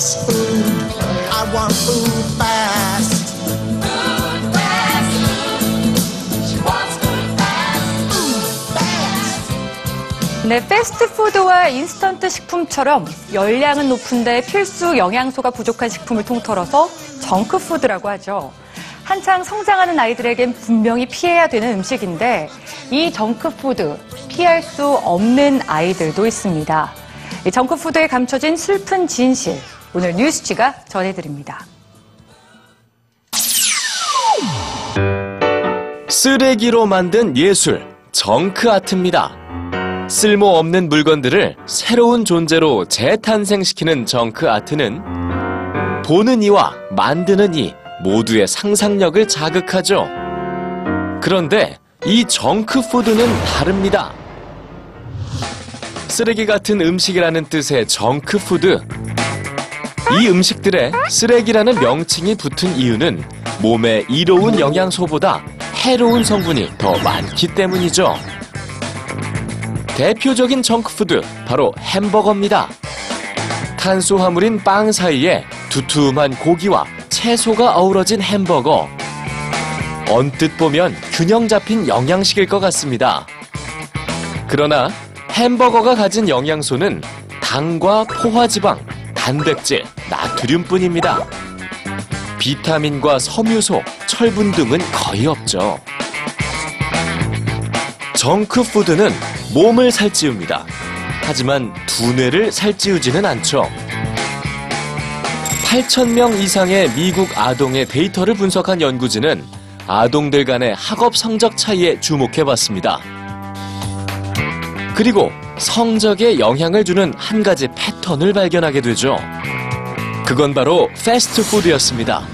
fast food. I want food fast. Food fast food. She wants food fast. 네, 패스트푸드와 인스턴트 식품처럼 열량은 높은데 필수 영양소가 부족한 식품을 통틀어서 정크푸드라고 하죠. 한창 성장하는 아이들에겐 분명히 피해야 되는 음식인데 이 정크푸드 피할 수 없는 아이들도 있습니다. 정크푸드에 감춰진 슬픈 진실, 오늘 뉴스지가 전해드립니다. 쓰레기로 만든 예술, 정크 아트입니다. 쓸모없는 물건들을 새로운 존재로 재탄생시키는 정크 아트는 보는 이와 만드는 이 모두의 상상력을 자극하죠. 그런데 이 정크 푸드는 다릅니다. 쓰레기 같은 음식이라는 뜻의 정크 푸드. 이 음식들에 쓰레기라는 명칭이 붙은 이유는 몸에 이로운 영양소보다 해로운 성분이 더 많기 때문이죠. 대표적인 정크푸드 바로 햄버거입니다. 탄수화물인 빵 사이에 두툼한 고기와 채소가 어우러진 햄버거. 언뜻 보면 균형 잡힌 영양식일 것 같습니다. 그러나 햄버거가 가진 영양소는 당과 포화지방, 단백질, 나트륨뿐입니다. 비타민과 섬유소, 철분 등은 거의 없죠. 정크푸드는 몸을 살찌웁니다. 하지만 두뇌를 살찌우지는 않죠. 8,000명 이상의 미국 아동의 데이터를 분석한 연구진은 아동들 간의 학업 성적 차이에 주목해 봤습니다. 그리고 성적에 영향을 주는 한 가지 패턴을 발견하게 되죠. 그건 바로 패스트푸드였습니다.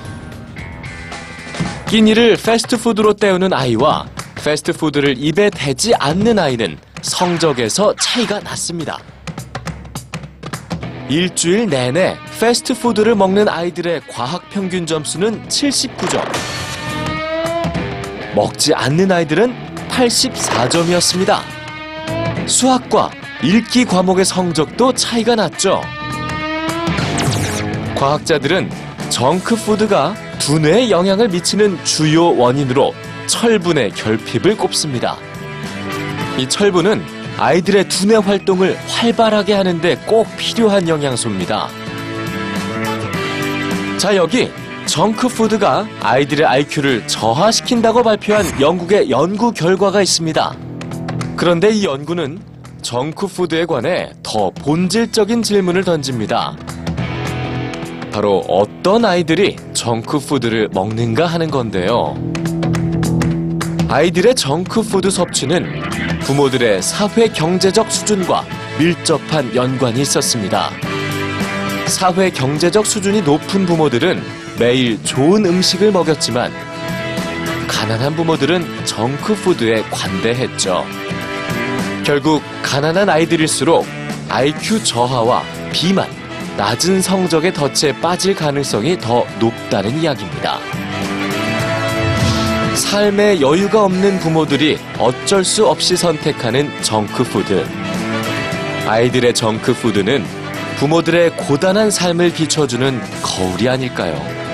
끼니를 패스트푸드로 때우는 아이와 패스트푸드를 입에 대지 않는 아이는 성적에서 차이가 났습니다. 일주일 내내 패스트푸드를 먹는 아이들의 과학 평균 점수는 79점. 먹지 않는 아이들은 84점이었습니다. 수학과 읽기 과목의 성적도 차이가 났죠. 과학자들은 정크푸드가 두뇌에 영향을 미치는 주요 원인으로 철분의 결핍을 꼽습니다. 이 철분은 아이들의 두뇌 활동을 활발하게 하는데 꼭 필요한 영양소입니다. 자, 여기 정크푸드가 아이들의 IQ를 저하시킨다고 발표한 영국의 연구 결과가 있습니다. 그런데 이 연구는 정크푸드에 관해 더 본질적인 질문을 던집니다. 바로 어떤 아이들이 정크푸드를 먹는가 하는 건데요. 아이들의 정크푸드 섭취는 부모들의 사회 경제적 수준과 밀접한 연관이 있었습니다. 사회 경제적 수준이 높은 부모들은 매일 좋은 음식을 먹였지만 가난한 부모들은 정크푸드에 관대했죠. 결국 가난한 아이들일수록 IQ 저하와 비만, 낮은 성적의 덫에 빠질 가능성이 더 높다는 이야기입니다. 삶에 여유가 없는 부모들이 어쩔 수 없이 선택하는 정크푸드. 아이들의 정크푸드는 부모들의 고단한 삶을 비춰주는 거울이 아닐까요?